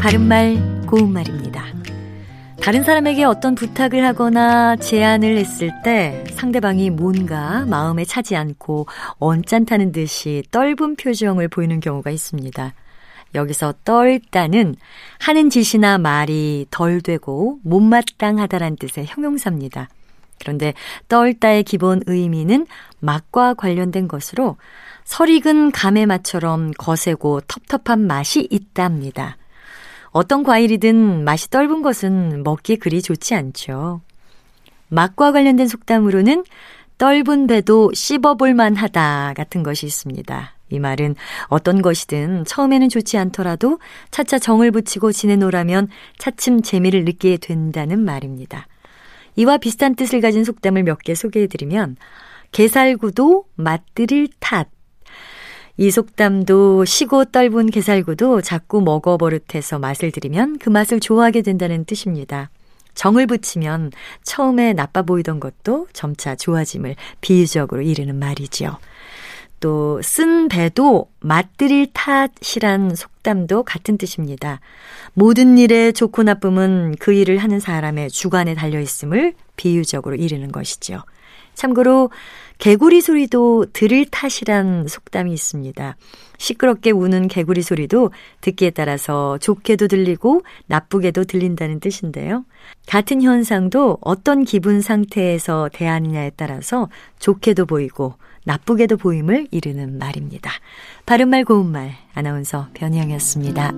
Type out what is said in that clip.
바른말, 고운말입니다. 다른 사람에게 어떤 부탁을 하거나 제안을 했을 때 상대방이 뭔가 마음에 차지 않고 언짢다는 듯이 떫은 표정을 보이는 경우가 있습니다. 여기서 떨다는 하는 짓이나 말이 덜 되고 못마땅하다란 뜻의 형용사입니다. 그런데 떨다의 기본 의미는 맛과 관련된 것으로 설익은 감의 맛처럼 거세고 텁텁한 맛이 있답니다. 어떤 과일이든 맛이 떫은 것은 먹기 그리 좋지 않죠. 맛과 관련된 속담으로는 떫은 배도 씹어볼 만 하다 같은 것이 있습니다. 이 말은 어떤 것이든 처음에는 좋지 않더라도 차차 정을 붙이고 지내노라면 차츰 재미를 느끼게 된다는 말입니다. 이와 비슷한 뜻을 가진 속담을 몇 개 소개해드리면 게살구도 맛들일 탓. 이 속담도 시고 떫은 게살구도 자꾸 먹어 버릇해서 맛을 들이면 그 맛을 좋아하게 된다는 뜻입니다. 정을 붙이면 처음에 나빠 보이던 것도 점차 좋아짐을 비유적으로 이르는 말이지요. 또 쓴 배도 맛들일 탓이란 속담도 같은 뜻입니다. 모든 일의 좋고 나쁨은 그 일을 하는 사람의 주관에 달려 있음을 비유적으로 이르는 것이죠. 참고로 개구리 소리도 들을 탓이란 속담이 있습니다. 시끄럽게 우는 개구리 소리도 듣기에 따라서 좋게도 들리고 나쁘게도 들린다는 뜻인데요. 같은 현상도 어떤 기분 상태에서 대하느냐에 따라서 좋게도 보이고 나쁘게도 보임을 이르는 말입니다. 바른말 고운말 아나운서 변희영이었습니다.